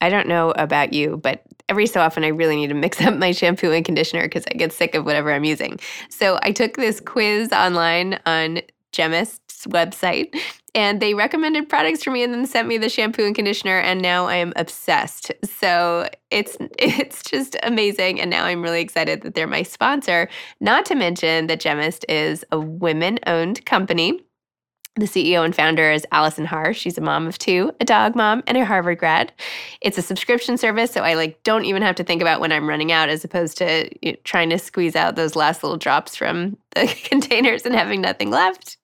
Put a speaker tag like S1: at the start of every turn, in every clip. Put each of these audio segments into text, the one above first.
S1: I don't know about you, but every so often I really need to mix up my shampoo and conditioner because I get sick of whatever I'm using. So I took this quiz online on Gemist's website and they recommended products for me and then sent me the shampoo and conditioner and now I am obsessed. So it's it's just amazing and now I'm really excited that they're my sponsor. Not to mention that Gemist is a women-owned company the CEO and founder is Allison Haar. She's a mom of two, a dog mom, and a Harvard grad. It's a subscription service, so I like don't even have to think about when I'm running out, as opposed to you know, trying to squeeze out those last little drops from the containers and having nothing left.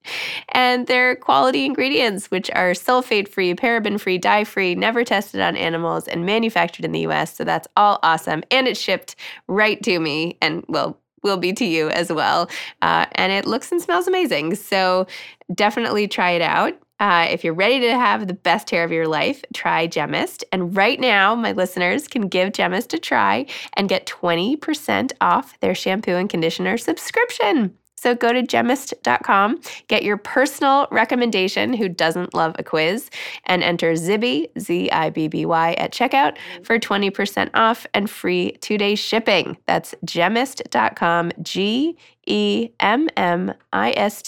S1: And they're quality ingredients, which are sulfate-free, paraben-free, dye-free, never tested on animals, and manufactured in the U.S. So that's all awesome, and it's shipped right to me, and well will be to you as well. Uh, and it looks and smells amazing. So definitely try it out. Uh, if you're ready to have the best hair of your life, try Gemist. And right now, my listeners can give Gemist a try and get 20% off their shampoo and conditioner subscription. So go to gemist.com, get your personal recommendation who doesn't love a quiz, and enter Zibby, Z I B B Y, at checkout for 20% off and free two day shipping. That's gemist.com, G E M M I S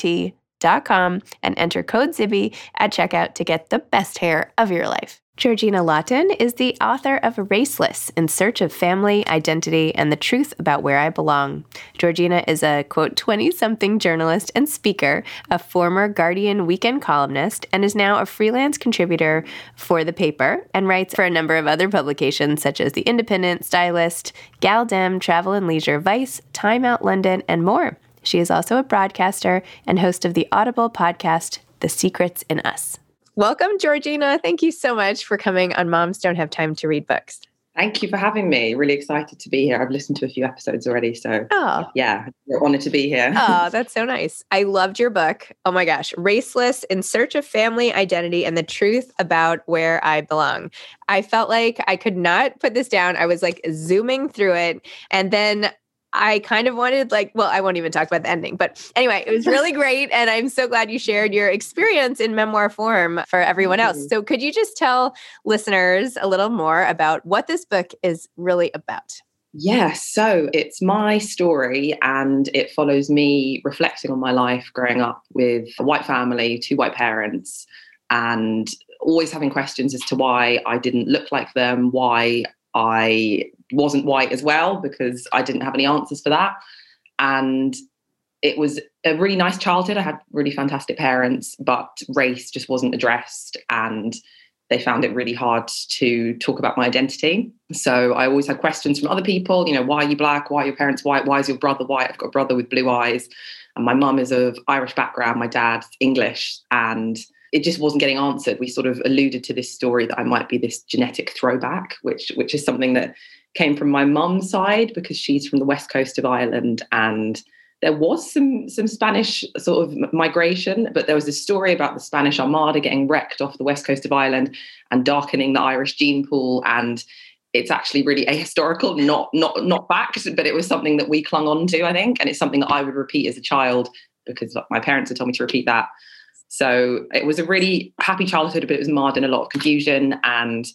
S1: And enter code Zibby at checkout to get the best hair of your life. Georgina Lawton is the author of Raceless In Search of Family, Identity, and the Truth About Where I Belong. Georgina is a, quote, 20 something journalist and speaker, a former Guardian weekend columnist, and is now a freelance contributor for the paper and writes for a number of other publications such as The Independent, Stylist, Gal Dem, Travel and Leisure, Vice, Time Out London, and more. She is also a broadcaster and host of the Audible podcast, The Secrets in Us. Welcome, Georgina. Thank you so much for coming on Moms Don't Have Time to Read Books.
S2: Thank you for having me. Really excited to be here. I've listened to a few episodes already. So, oh. yeah, honored to be here.
S1: oh, that's so nice. I loved your book. Oh my gosh. Raceless in Search of Family, Identity, and the Truth About Where I Belong. I felt like I could not put this down. I was like zooming through it. And then I kind of wanted like, well, I won't even talk about the ending, but anyway, it was really great. And I'm so glad you shared your experience in memoir form for everyone else. Mm-hmm. So could you just tell listeners a little more about what this book is really about?
S2: Yeah, so it's my story and it follows me reflecting on my life growing up with a white family, two white parents, and always having questions as to why I didn't look like them, why I wasn't white as well because I didn't have any answers for that. And it was a really nice childhood. I had really fantastic parents, but race just wasn't addressed. And they found it really hard to talk about my identity. So I always had questions from other people, you know, why are you black? Why are your parents white? Why is your brother white? I've got a brother with blue eyes. And my mum is of Irish background, my dad's English. And it just wasn't getting answered. We sort of alluded to this story that I might be this genetic throwback, which which is something that came from my mum's side because she's from the west coast of Ireland and there was some some Spanish sort of migration, but there was this story about the Spanish Armada getting wrecked off the west coast of Ireland and darkening the Irish gene pool. And it's actually really ahistorical, not not not fact, but it was something that we clung on to, I think, and it's something that I would repeat as a child because my parents had told me to repeat that. So it was a really happy childhood, but it was marred in a lot of confusion. And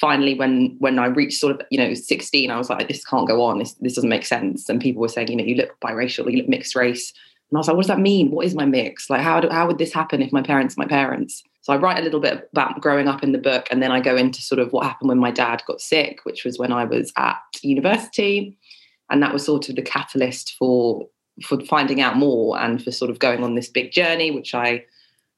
S2: finally, when when I reached sort of you know 16, I was like, this can't go on. This this doesn't make sense. And people were saying, you know, you look biracial, you look mixed race. And I was like, what does that mean? What is my mix? Like, how do, how would this happen if my parents my parents? So I write a little bit about growing up in the book, and then I go into sort of what happened when my dad got sick, which was when I was at university, and that was sort of the catalyst for for finding out more and for sort of going on this big journey, which I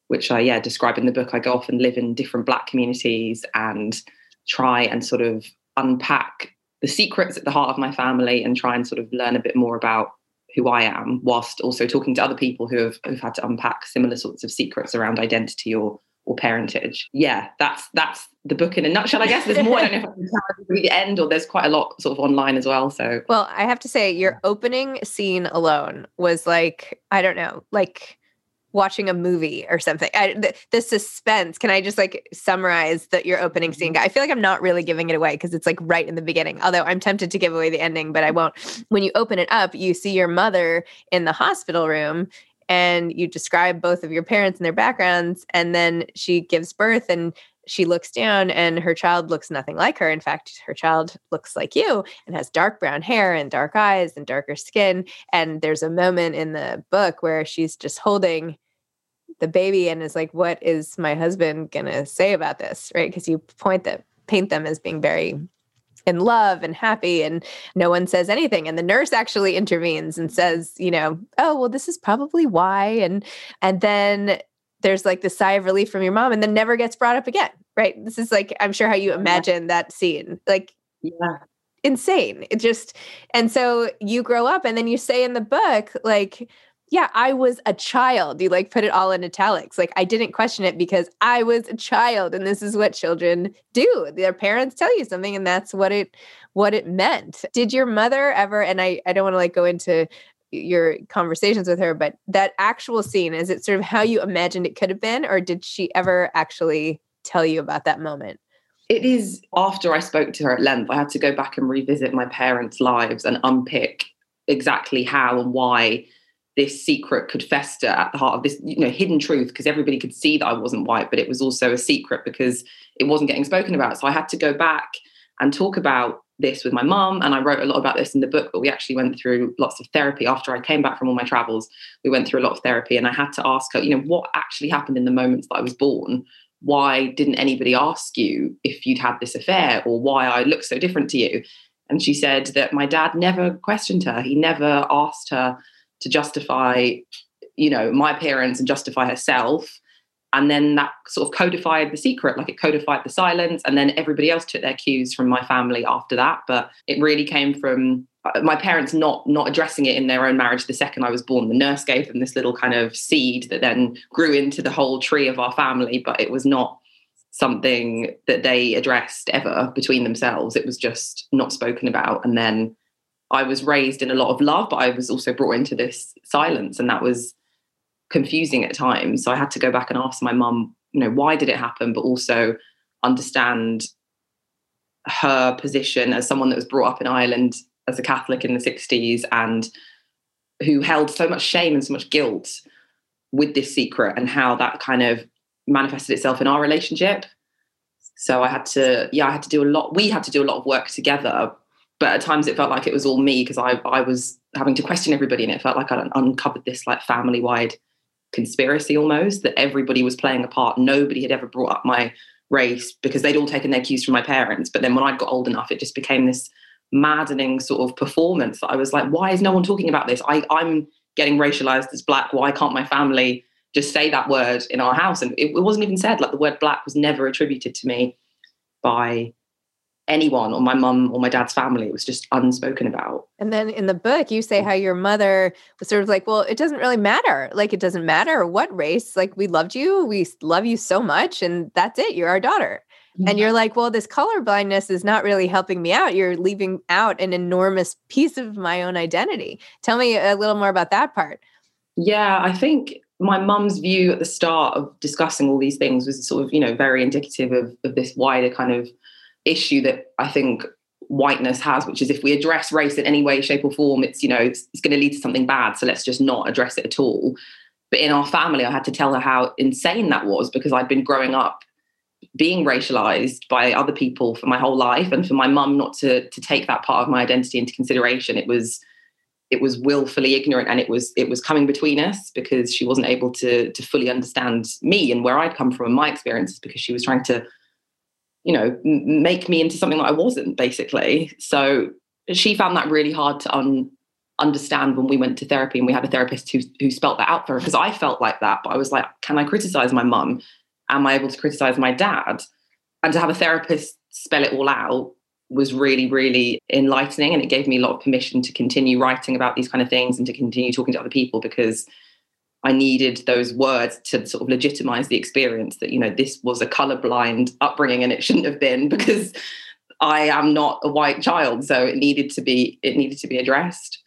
S2: which I yeah describe in the book. I go off and live in different Black communities and try and sort of unpack the secrets at the heart of my family and try and sort of learn a bit more about who I am, whilst also talking to other people who have who've had to unpack similar sorts of secrets around identity or or parentage. Yeah, that's that's the book in a nutshell. I guess there's more. I don't know if I can tell the end, or there's quite a lot sort of online as well. So,
S1: well, I have to say, your opening scene alone was like I don't know, like watching a movie or something. I, the, the, suspense. Can I just like summarize that your opening scene? Mm-hmm. I feel like I'm not really giving it away because it's like right in the beginning. Although I'm tempted to give away the ending, but I won't. When you open it up, you see your mother in the hospital room and you describe both of your parents and their backgrounds and then she gives birth and she looks down and her child looks nothing like her in fact her child looks like you and has dark brown hair and dark eyes and darker skin and there's a moment in the book where she's just holding the baby and is like what is my husband going to say about this? Right? Because you point that paint them as being very in love and happy and no one says anything. And the nurse actually intervenes and says you know oh well this is probably why. And and then there's like the sigh of relief from your mom and then never gets brought up again right? This is like i'm sure how you imagine yeah. that scene like
S2: yeah.
S1: insane. It just and so you grow up and then you say in the book like yeah, I was a child. You like put it all in italics. Like I didn't question it because I was a child and this is what children do. Their parents tell you something and that's what it what it meant. Did your mother ever and I I don't want to like go into your conversations with her, but that actual scene is it sort of how you imagined it could have been or did she ever actually tell you about that moment?
S2: It is after I spoke to her at length, I had to go back and revisit my parents' lives and unpick exactly how and why this secret could fester at the heart of this you know hidden truth because everybody could see that I wasn't white but it was also a secret because it wasn't getting spoken about. So I had to go back and talk about this with my mum and I wrote a lot about this in the book but we actually went through lots of therapy. After I came back from all my travels we went through a lot of therapy and I had to ask her you know what actually happened in the moments that I was born? Why didn't anybody ask you if you'd had this affair or why I look so different to you? And she said that my dad never questioned her. He never asked her to justify, you know, my appearance and justify herself. And then that sort of codified the secret, like it codified the silence. And then everybody else took their cues from my family after that. But it really came from uh, my parents not not addressing it in their own marriage the second I was born. The nurse gave them this little kind of seed that then grew into the whole tree of our family, but it was not something that they addressed ever between themselves. It was just not spoken about. And then I was raised in a lot of love, but I was also brought into this silence, and that was confusing at times. So I had to go back and ask my mum, you know, why did it happen, but also understand her position as someone that was brought up in Ireland as a Catholic in the 60s and who held so much shame and so much guilt with this secret and how that kind of manifested itself in our relationship. So I had to, yeah, I had to do a lot. We had to do a lot of work together but at times it felt like it was all me because I, I was having to question everybody and it felt like I'd uncovered this like family wide conspiracy almost that everybody was playing a part. Nobody had ever brought up my race because they'd all taken their cues from my parents. But then when I got old enough, it just became this maddening sort of performance I was like, why is no one talking about this? I, I'm getting racialized as black. Why can't my family just say that word in our house? And it, it wasn't even said. Like the word black was never attributed to me by anyone or my mum or my dad's family. It was just unspoken about.
S1: And then in the book, you say mm. how your mother was sort of like, well, it doesn't really matter. Like, it doesn't matter what race. Like, we loved you. We love you so much. And that's it. You're our daughter. And you're like, well, this color blindness is not really helping me out. You're leaving out an enormous piece of my own identity. Tell me a little more about that part.
S2: Yeah, I think my mum's view at the start of discussing all these things was sort of, you know, very indicative of, of this wider kind of issue that I think whiteness has, which is if we address race in any way, shape, or form, it's you know it's, it's going to lead to something bad. So let's just not address it at all. But in our family, I had to tell her how insane that was because I'd been growing up being racialized by other people for my whole life, and for my mum not to to take that part of my identity into consideration. It was it was willfully ignorant and it was it was coming between us because she wasn't able to to fully understand me and where I'd come from and my experiences because she was trying to you know, make me into something that I wasn't, basically. So she found that really hard to un- understand when we went to therapy and we had a therapist who, who spelt that out for her because I felt like that. But I was like, can I criticize my mum? Am I able to criticize my dad? And to have a therapist spell it all out was really, really enlightening. And it gave me a lot of permission to continue writing about these kind of things and to continue talking to other people because I needed those words to sort of legitimize the experience that, you know, this was a colorblind upbringing and it shouldn't have been because I am not a white child. So it needed to be, it needed to be addressed.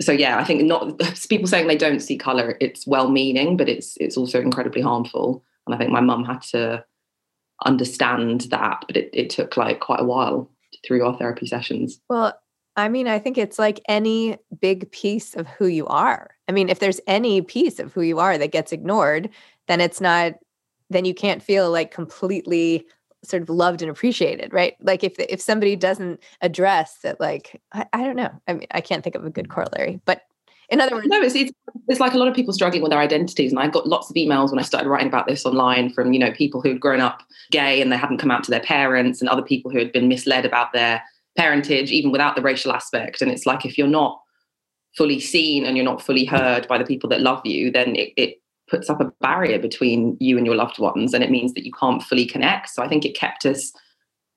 S2: So yeah, I think not people saying they don't see color, it's well meaning, but it's it's also incredibly harmful. And I think my mum had to understand that, but it, it took like quite a while through our therapy sessions.
S1: Well, I mean, I think it's like any big piece of who you are. I mean, if there's any piece of who you are that gets ignored, then it's not, then you can't feel like completely sort of loved and appreciated, right? Like if if somebody doesn't address that, like I, I don't know. I mean, I can't think of a good mm. corollary, but in other words,
S2: no, it's, it's, it's like a lot of people struggling with their identities, and I got lots of emails when I started writing about this online from you know people who had grown up gay and they hadn't come out to their parents, and other people who had been misled about their parentage, even without the racial aspect. And it's like if you're not fully seen and you're not fully heard by the people that love you, then it, it puts up a barrier between you and your loved ones, and it means that you can't fully connect. So I think it kept us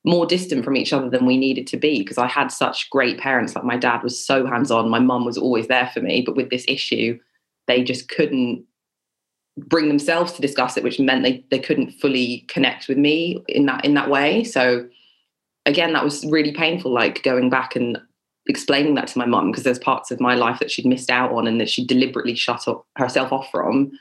S2: more distant from each other than we needed to be because I had such great parents. Like my dad was so hands on, my mum was always there for me. But with this issue, they just couldn't bring themselves to discuss it, which meant they they couldn't fully connect with me in that in that way. So again, that was really painful. Like going back and explaining that to my mum because there's parts of my life that she'd missed out on and that she deliberately shut up, herself off from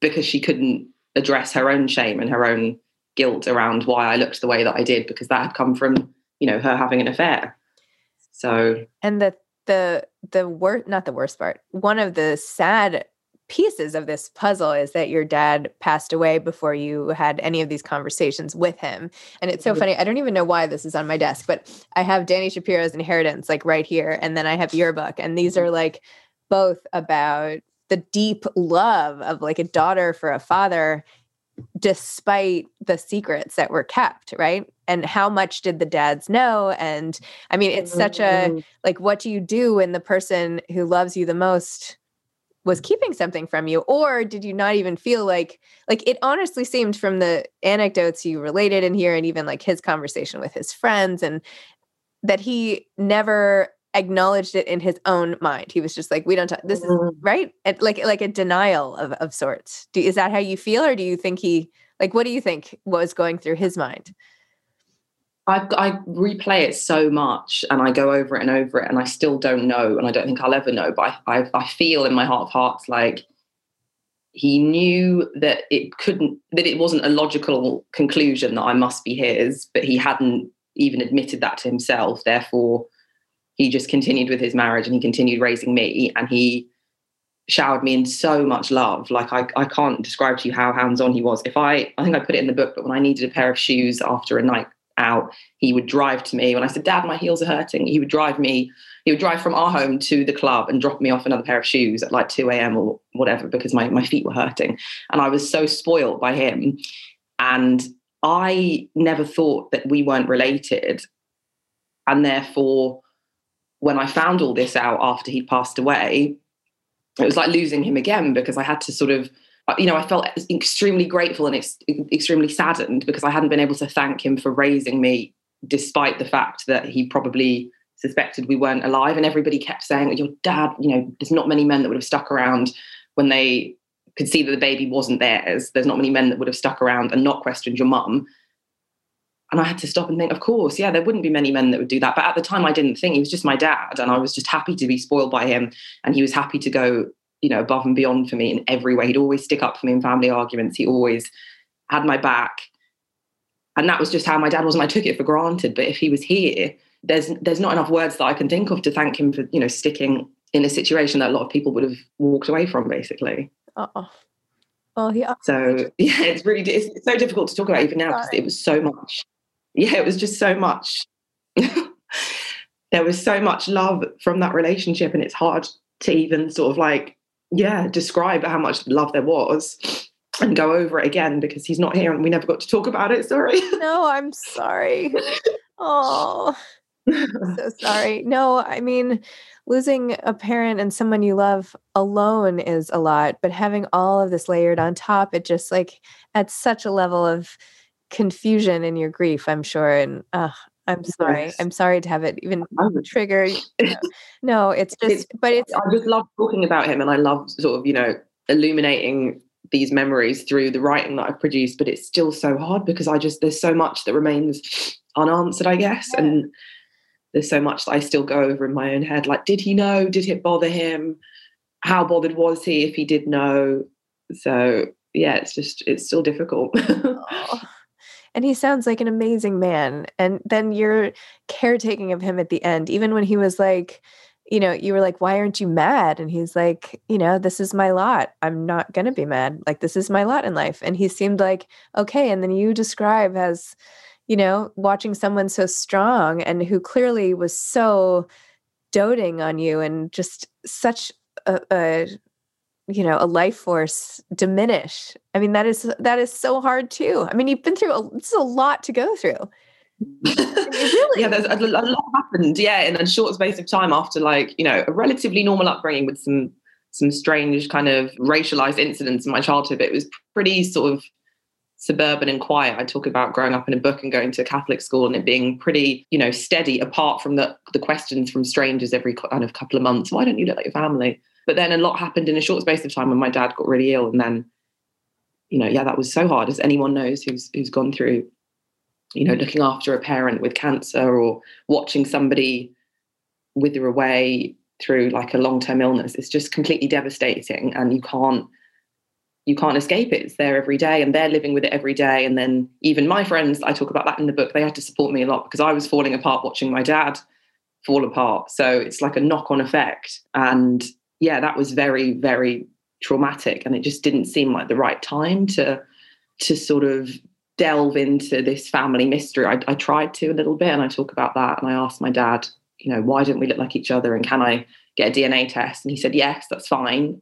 S2: because she couldn't address her own shame and her own guilt around why I looked the way that I did because that had come from you know her having an affair. So
S1: and the the the worst not the worst part one of the sad pieces of this puzzle is that your dad passed away before you had any of these conversations with him. And it's so mm-hmm. funny. I don't even know why this is on my desk, but I have Dani Shapiro's Inheritance like right here. And then I have your book. And these are like both about the deep love of like a daughter for a father despite the secrets that were kept right and how much did the dads know and i mean it's such a mm-hmm. like what do you do when the person who loves you the most was keeping something from you or did you not even feel like like it honestly seemed from the anecdotes you related in here and even like his conversation with his friends and that he never acknowledged it in his own mind. He was just like we don't talk this is mm-hmm. right? And like like a denial of of sorts. Do, is that how you feel or do you think he like what do you think was going through his mind
S2: I, I, replay it so much and I go over it and over it and I still don't know and I don't think I'll ever know but I, I, I feel in my heart of hearts like he knew that it couldn't that it wasn't a logical conclusion that I must be his but he hadn't even admitted that to himself. Therefore he just continued with his marriage and he continued raising me and he showered me in so much love. Like I, I can't describe to you how hands-on he was. If i i think i put it in the book but when i needed a pair of shoes after a night out he would drive to me. When i said dad my heels are hurting he would drive me he would drive from our home to the club and drop me off another pair of shoes at like 2 a.m or whatever because my, my feet were hurting. And i was so spoiled by him. And i never thought that we weren't related. And therefore when I found all this out after he'd passed away, it was like losing him again because I had to sort of, you know, I felt extremely grateful and ex- extremely saddened because I hadn't been able to thank him for raising me, despite the fact that he probably suspected we weren't alive. And everybody kept saying, Your dad, you know, there's not many men that would have stuck around when they could see that the baby wasn't theirs. There's not many men that would have stuck around and not questioned your mum. And I had to stop and think, of course, yeah, there wouldn't be many men that would do that. But at the time, I didn't think he was just my dad. And I was just happy to be spoiled by him. And he was happy to go, you know, above and beyond for me in every way. He'd always stick up for me in family arguments. He always had my back. And that was just how my dad was. And I took it for granted. But if he was here, there's there's not enough words that I can think of to thank him for, you know, sticking in a situation that a lot of people would have walked away from, basically.
S1: Oh. Well,
S2: yeah. So yeah, it's really it's so difficult to talk about even now because it was so much yeah, it was just so much. there was so much love from that relationship, and it's hard to even sort of like, yeah, describe how much love there was and go over it again because he's not here and we never got to talk about it. Sorry.
S1: No, I'm sorry. oh, so sorry. No, I mean, losing a parent and someone you love alone is a lot, but having all of this layered on top, it just like at such a level of confusion in your grief i'm sure and uh, I'm sorry. Yes. I'm sorry to have it even trigger. no, it's just, it's, but it's.
S2: I just love talking about him, and I love sort of you know illuminating these memories through the writing that I've produced. But it's still so hard because I just there's so much that remains unanswered, I guess, yeah. and there's so much that I still go over in my own head. Like, did he know? Did it bother him? How bothered was he if he did know? So yeah, it's just it's still difficult. oh
S1: and he sounds like an amazing man and then you're caretaking of him at the end even when he was like you know you were like why aren't you mad? And he's like you know this is my lot. I'm not going to be mad. Like this is my lot in life. And he seemed like okay and then you describe as you know watching someone so strong and who clearly was so doting on you and just such a, a you know a life force diminish. I mean that is that is so hard too. I mean you've been through a, it's a lot to go through.
S2: Really? yeah there's a, a, lot happened yeah in a short space of time after like you know a relatively normal upbringing with some some strange kind of racialized incidents in my childhood. It was pretty sort of suburban and quiet. I talk about growing up in a book and going to a catholic school and it being pretty you know steady apart from the the questions from strangers every kind of couple of months. Why don't you look like your family but then a lot happened in a short space of time when my dad got really ill. And then, you know, yeah, that was so hard, as anyone knows who's who's gone through, you know, looking after a parent with cancer or watching somebody wither away through like a long-term illness. It's just completely devastating. And you can't you can't escape it. It's there every day and they're living with it every day. And then even my friends, I talk about that in the book, they had to support me a lot because I was falling apart watching my dad fall apart. So it's like a knock-on effect. And yeah, that was very, very traumatic. And it just didn't seem like the right time to to sort of delve into this family mystery. I, I tried to a little bit and I talk about that. And I asked my dad, you know, why don't we look like each other? And can I get a DNA test? And he said, yes, that's fine.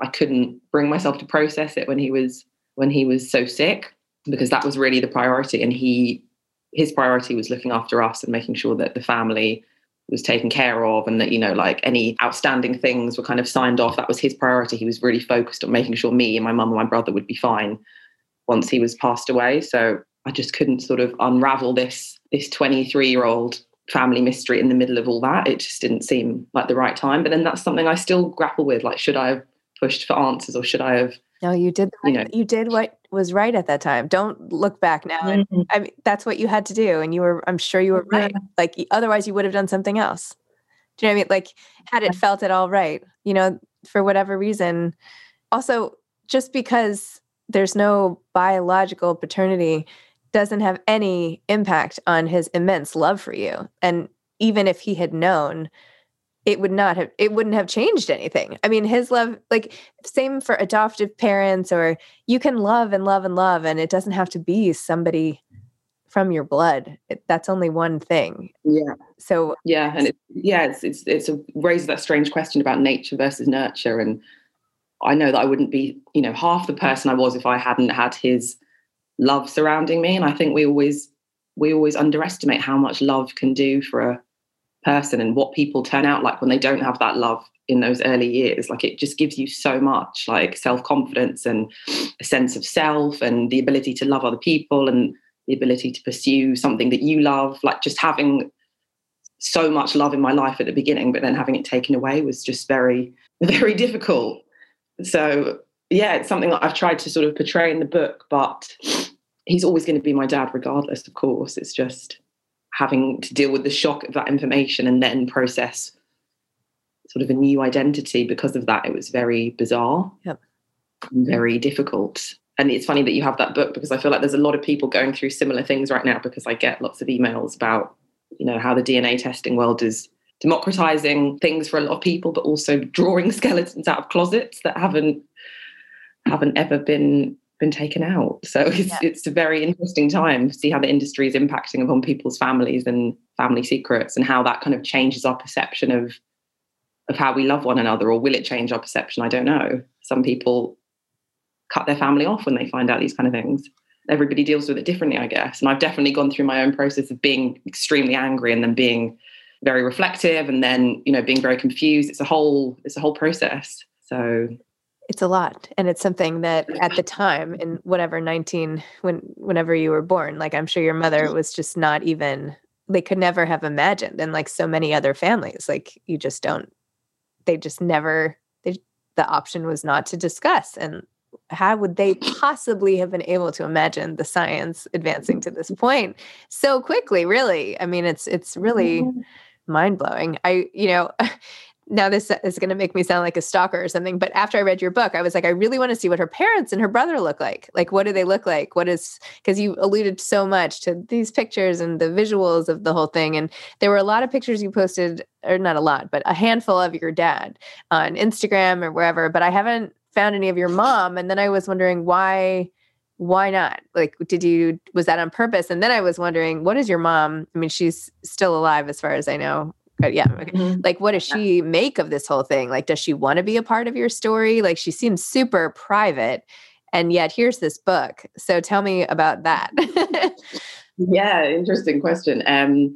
S2: I couldn't bring myself to process it when he was when he was so sick because that was really the priority and he his priority was looking after us and making sure that the family was taken care of and that you know like any outstanding things were kind of signed off. That was his priority. He was really focused on making sure me and my mum and my brother would be fine once he was passed away. So i just couldn't sort of unravel this this 23 year old family mystery in the middle of all that. It just didn't seem like the right time. But then that's something i still grapple with. Like should i have pushed for answers or should i have
S1: no, you did. You, know, you did what was right at that time. Don't look back now. And mm-hmm. I mean, that's what you had to do, and you were. I'm sure you were right. Yeah. Like otherwise, you would have done something else. Do you know what I mean? Like had it felt at all right, you know, for whatever reason. Also, just because there's no biological paternity doesn't have any impact on his immense love for you. And even if he had known, it would not have it wouldn't have changed anything. I mean his love like same for adoptive parents or you can love and love and love and it doesn't have to be somebody from your blood. It, that's only one thing.
S2: Yeah.
S1: So
S2: yeah and it, yeah it's it's it's a raises that strange question about nature versus nurture and i know that i wouldn't be you know half the person i was if i hadn't had his love surrounding me and i think we always we always underestimate how much love can do for a person and what people turn out like when they don't have that love in those early years. Like it just gives you so much like self-confidence and a sense of self and the ability to love other people and the ability to pursue something that you love. Like just having so much love in my life at the beginning but then having it taken away was just very very difficult. So yeah it's something that i've tried to sort of portray in the book but he's always going to be my dad regardless of course. It's just having to deal with the shock of that information and then process sort of a new identity because of that it was very bizarre
S1: yep.
S2: very difficult and it's funny that you have that book because i feel like there's a lot of people going through similar things right now because i get lots of emails about you know how the dna testing world is democratizing things for a lot of people but also drawing skeletons out of closets that haven't haven't ever been been taken out. So it's yeah. it's a very interesting time to see how the industry is impacting upon people's families and family secrets and how that kind of changes our perception of of how we love one another or will it change our perception? I don't know. Some people cut their family off when they find out these kind of things. Everybody deals with it differently, I guess. And I've definitely gone through my own process of being extremely angry and then being very reflective and then, you know, being very confused. It's a whole it's a whole process. So
S1: it's a lot and it's something that at the time in whatever 19 when whenever you were born like i'm sure your mother was just not even they could never have imagined and like so many other families like you just don't they just never they, the option was not to discuss and how would they possibly have been able to imagine the science advancing to this point so quickly really i mean it's it's really mm-hmm. mind-blowing i you know now this is going to make me sound like a stalker or something but after i read your book i was like i really want to see what her parents and her brother look like. Like what do they look like? What is because you alluded so much to these pictures and the visuals of the whole thing and there were a lot of pictures you posted or not a lot but a handful of your dad on instagram or wherever but i haven't found any of your mom and then i was wondering why why not? Like did you was that on purpose? And then i was wondering what is your mom? I mean she's still alive as far as i know yeah. Mm-hmm. Like, what does she make of this whole thing? Like, does she want to be a part of your story? Like, she seems super private. And yet, here's this book. So, tell me about that.
S2: yeah, interesting question. Um,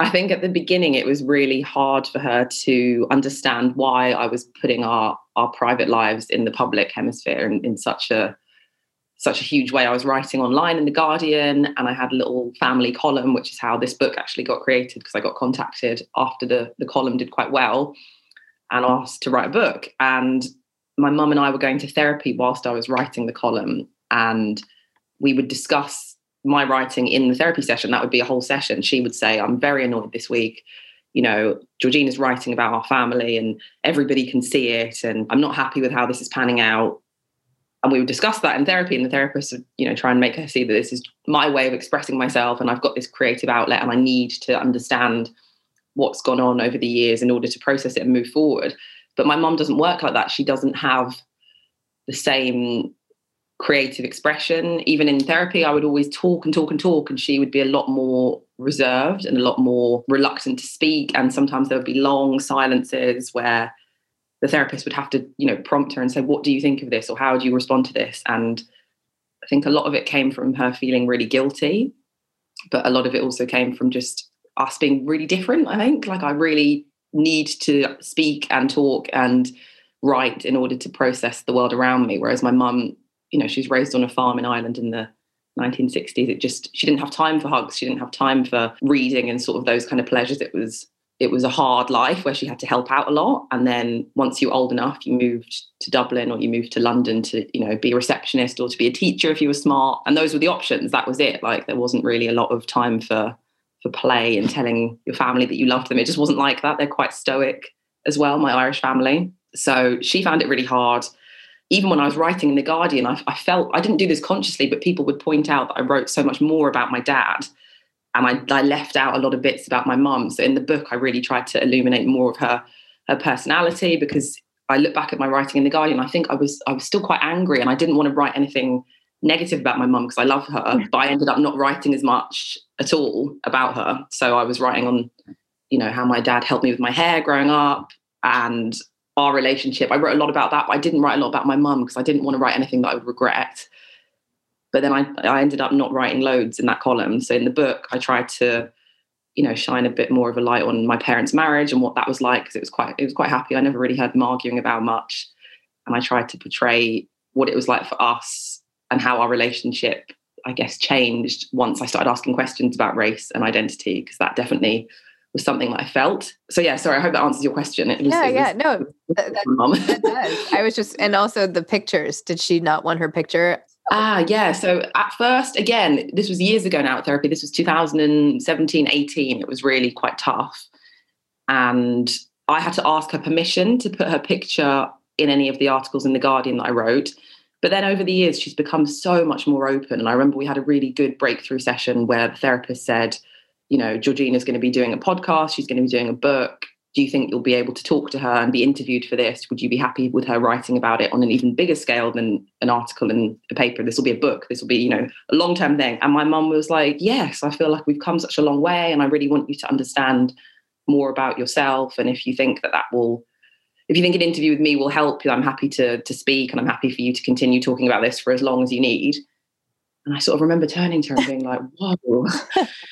S2: I think at the beginning, it was really hard for her to understand why I was putting our, our private lives in the public hemisphere in, in such a such a huge way. I was writing online in The Guardian and I had a little family column, which is how this book actually got created because I got contacted after the, the column did quite well and asked to write a book. And my mum and I were going to therapy whilst I was writing the column. And we would discuss my writing in the therapy session. That would be a whole session. She would say, I'm very annoyed this week. You know, Georgina's writing about our family and everybody can see it. And I'm not happy with how this is panning out and we would discuss that in therapy and the therapist would you know try and make her see that this is my way of expressing myself and i've got this creative outlet and i need to understand what's gone on over the years in order to process it and move forward. But my mom doesn't work like that. She doesn't have the same creative expression. Even in therapy i would always talk and talk and talk and she would be a lot more reserved and a lot more reluctant to speak. And sometimes there would be long silences where the therapist would have to you know prompt her and say what do you think of this? Or how do you respond to this? And i think a lot of it came from her feeling really guilty but a lot of it also came from just us being really different i think. Like i really need to speak and talk and write in order to process the world around me. Whereas my mum you know she's raised on a farm in ireland in the 1960s it just she didn't have time for hugs. She didn't have time for reading and sort of those kind of pleasures. It was it was a hard life where she had to help out a lot. And then once you were old enough, you moved to Dublin or you moved to London to, you know, be a receptionist or to be a teacher if you were smart. And those were the options. That was it. Like there wasn't really a lot of time for for play and telling your family that you loved them. It just wasn't like that. They're quite stoic as well, my Irish family. So she found it really hard. Even when I was writing in The Guardian, I, I felt I didn't do this consciously, but people would point out that I wrote so much more about my dad and I, I left out a lot of bits about my mum. So in the book, I really tried to illuminate more of her her personality because I look back at my writing in the Guardian. I think I was I was still quite angry, and I didn't want to write anything negative about my mum because I love her. But I ended up not writing as much at all about her. So I was writing on, you know, how my dad helped me with my hair growing up and our relationship. I wrote a lot about that, but I didn't write a lot about my mum because I didn't want to write anything that I would regret but then I, I ended up not writing loads in that column. So in the book, I tried to, you know, shine a bit more of a light on my parents' marriage and what that was like because it was quite it was quite happy. I never really heard them arguing about much, and I tried to portray what it was like for us and how our relationship, I guess, changed once I started asking questions about race and identity because that definitely was something that I felt. So yeah, sorry. I hope that answers your question.
S1: Was, yeah, was, yeah, no, that, that, does. I was just, and also the pictures. Did she not want her picture
S2: Ah, yeah. So at first, again, this was years ago now at therapy. This was 2017, 18. It was really quite tough. And I had to ask her permission to put her picture in any of the articles in The Guardian that I wrote. But then over the years, she's become so much more open. And I remember we had a really good breakthrough session where the therapist said, you know, Georgina's going to be doing a podcast, she's going to be doing a book do you think you'll be able to talk to her and be interviewed for this? Would you be happy with her writing about it on an even bigger scale than an article and a paper? This will be a book. This will be, you know, a long term thing. And my mum was like, Yes, I feel like we've come such a long way. And I really want you to understand more about yourself. And if you think that that will, if you think an interview with me will help, I'm happy to, to speak and I'm happy for you to continue talking about this for as long as you need. And I sort of remember turning to her and being like, whoa.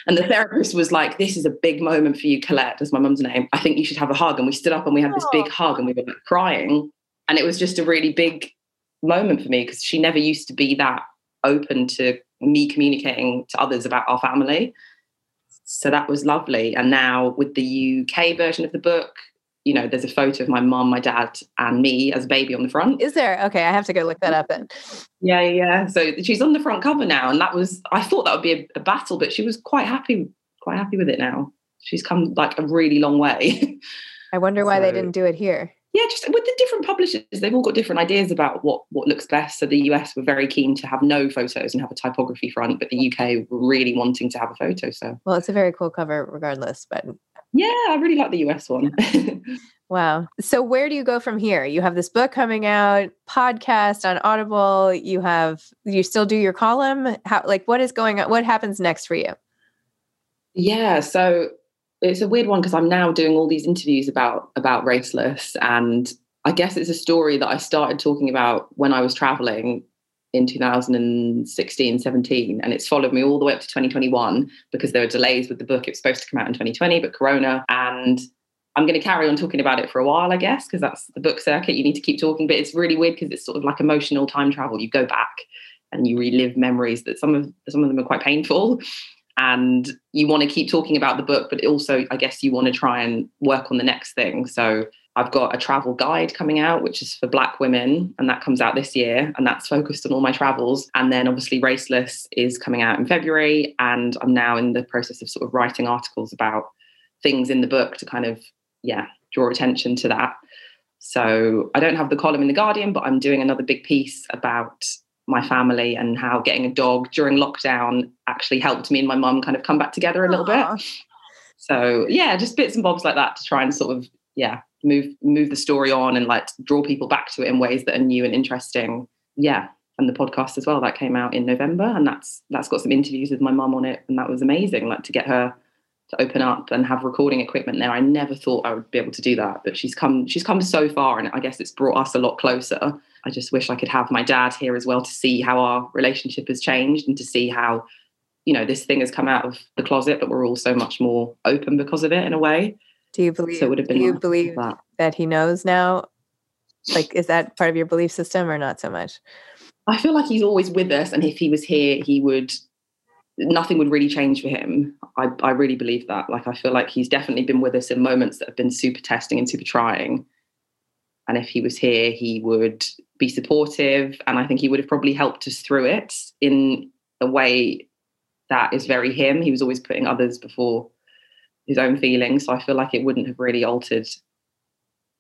S2: and the therapist was like, this is a big moment for you, Colette, that's my mum's name. I think you should have a hug. And we stood up and we had this big oh. hug and we were like crying. And it was just a really big moment for me because she never used to be that open to me communicating to others about our family. so that was lovely. And now with the UK version of the book, you know, there's a photo of my mom, my dad, and me as a baby on the front.
S1: Is there? Okay, I have to go look that up then.
S2: Yeah, yeah. So she's on the front cover now, and that was I thought that would be a, a battle, but she was quite happy, quite happy with it now. She's come like a really long way.
S1: I wonder why so, they didn't do it here.
S2: Yeah, just with the different publishers, they've all got different ideas about what what looks best. So the US were very keen to have no photos and have a typography front, but the UK were really wanting to have a photo. So
S1: well, it's a very cool cover, regardless. But
S2: yeah, I really like the US one.
S1: wow. So where do you go from here? You have this book coming out, podcast on Audible. You have you still do your column? How like what is going on? What happens next for you?
S2: Yeah, so it's a weird one because I'm now doing all these interviews about about raceless, and I guess it's a story that I started talking about when I was traveling in 2016 17 and it's followed me all the way up to 2021 because there were delays with the book. It was supposed to come out in 2020 but corona and i'm going to carry on talking about it for a while i guess because that's the book circuit. You need to keep talking but it's really weird because it's sort of like emotional time travel. You go back and you relive memories that some of some of them are quite painful and you want to keep talking about the book but also i guess you want to try and work on the next thing. So i've got a travel guide coming out which is for black women and that comes out this year and that's focused on all my travels and then obviously raceless is coming out in february and i'm now in the process of sort of writing articles about things in the book to kind of yeah draw attention to that so i don't have the column in the guardian but i'm doing another big piece about my family and how getting a dog during lockdown actually helped me and my mum kind of come back together a little Aww. bit. So yeah, just bits and bobs like that to try and sort of yeah move move the story on and like draw people back to it in ways that are new and interesting. Yeah, and the podcast as well that came out in November, and that's that's got some interviews with my mum on it, and that was amazing. Like to get her to open up and have recording equipment there. I never thought I would be able to do that, but she's come she's come so far, and I guess it's brought us a lot closer. I just wish I could have my dad here as well to see how our relationship has changed and to see how, you know, this thing has come out of the closet, but we're all so much more open because of it in a way.
S1: Do you believe? So it would have been do you believe that. that he knows now? Like, is that part of your belief system or not so much?
S2: I feel like he's always with us, and if he was here, he would. Nothing would really change for him. I, I really believe that. Like, I feel like he's definitely been with us in moments that have been super testing and super trying and if he was here, he would be supportive. And I think he would have probably helped us through it in a way that is very him. He was always putting others before his own feelings. So I feel like it wouldn't have really altered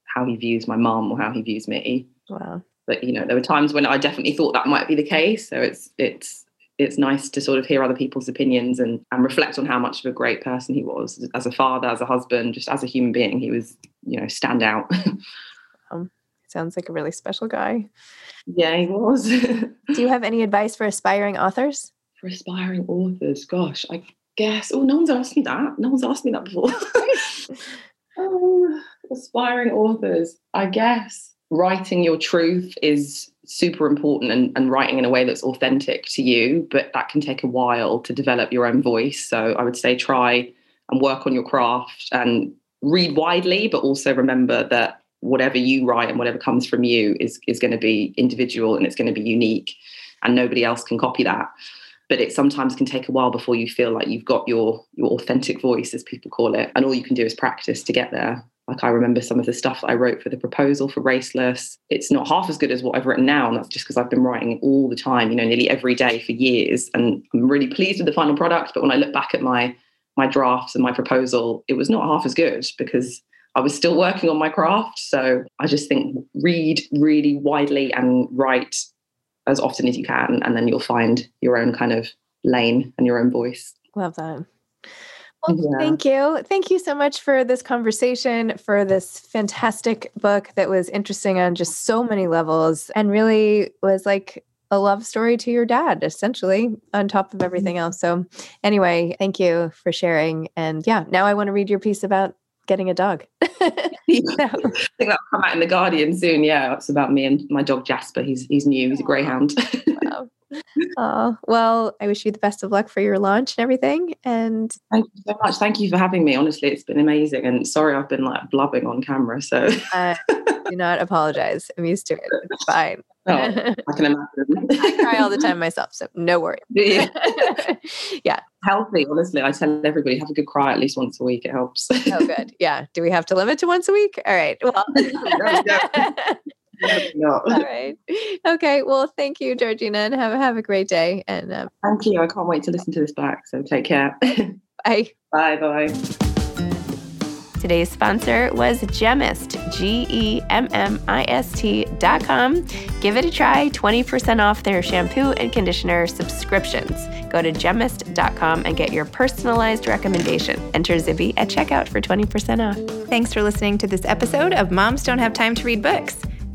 S2: how he views my mom or how he views me.
S1: Wow.
S2: But you know, there were times when I definitely thought that might be the case. So it's it's it's nice to sort of hear other people's opinions and, and reflect on how much of a great person he was as a father, as a husband, just as a human being. He was, you know, stand out.
S1: Um, sounds like a really special guy.
S2: Yeah, he was.
S1: Do you have any advice for aspiring authors?
S2: For aspiring authors, gosh, I guess. Oh, no one's asked me that. No one's asked me that before. oh, aspiring authors, I guess writing your truth is super important and, and writing in a way that's authentic to you, but that can take a while to develop your own voice. So I would say try and work on your craft and read widely, but also remember that whatever you write and whatever comes from you is is going to be individual and it's going to be unique and nobody else can copy that but it sometimes can take a while before you feel like you've got your your authentic voice as people call it. And all you can do is practice to get there. Like i remember some of the stuff i wrote for the proposal for raceless. It's not half as good as what i've written now and that's just because i've been writing all the time you know nearly every day for years. And i'm really pleased with the final product but when i look back at my my drafts and my proposal it was not half as good because I was still working on my craft. So I just think read really widely and write as often as you can, and then you'll find your own kind of lane and your own voice.
S1: Love that. Well, yeah. thank you. Thank you so much for this conversation, for this fantastic book that was interesting on just so many levels and really was like a love story to your dad, essentially, on top of everything else. So, anyway, thank you for sharing. And yeah, now I want to read your piece about getting a dog.
S2: yeah. I think that'll come out in the Guardian soon. Yeah, it's about me and my dog Jasper. He's he's new. He's a greyhound.
S1: wow. Oh, well, I wish you the best of luck for your launch and everything. And
S2: thank you so much. Thank you for having me. Honestly, it's been amazing. And sorry, I've been like blubbing on camera. So
S1: uh, do not apologize. I'm used to it. It's fine.
S2: Oh, I can imagine.
S1: I cry all the time myself, so no worry.
S2: Yeah.
S1: yeah.
S2: Healthy, honestly. I tell everybody have a good cry at least once a week. It helps.
S1: Oh, good. Yeah. Do we have to limit to once a week? All right. Well.
S2: no.
S1: All right. Okay. Well, thank you, Georgina, and have have a great day. And um,
S2: Thank you. I can't wait to listen to this back. So take care.
S1: bye.
S2: bye bye.
S1: Today's sponsor was Gemmist, G E M M I S T dot com. Give it a try, 20% off their shampoo and conditioner subscriptions. Go to gemmist.com and get your personalized recommendation. Enter Zibby at checkout for 20% off. Thanks for listening to this episode of Moms Don't Have Time to Read Books.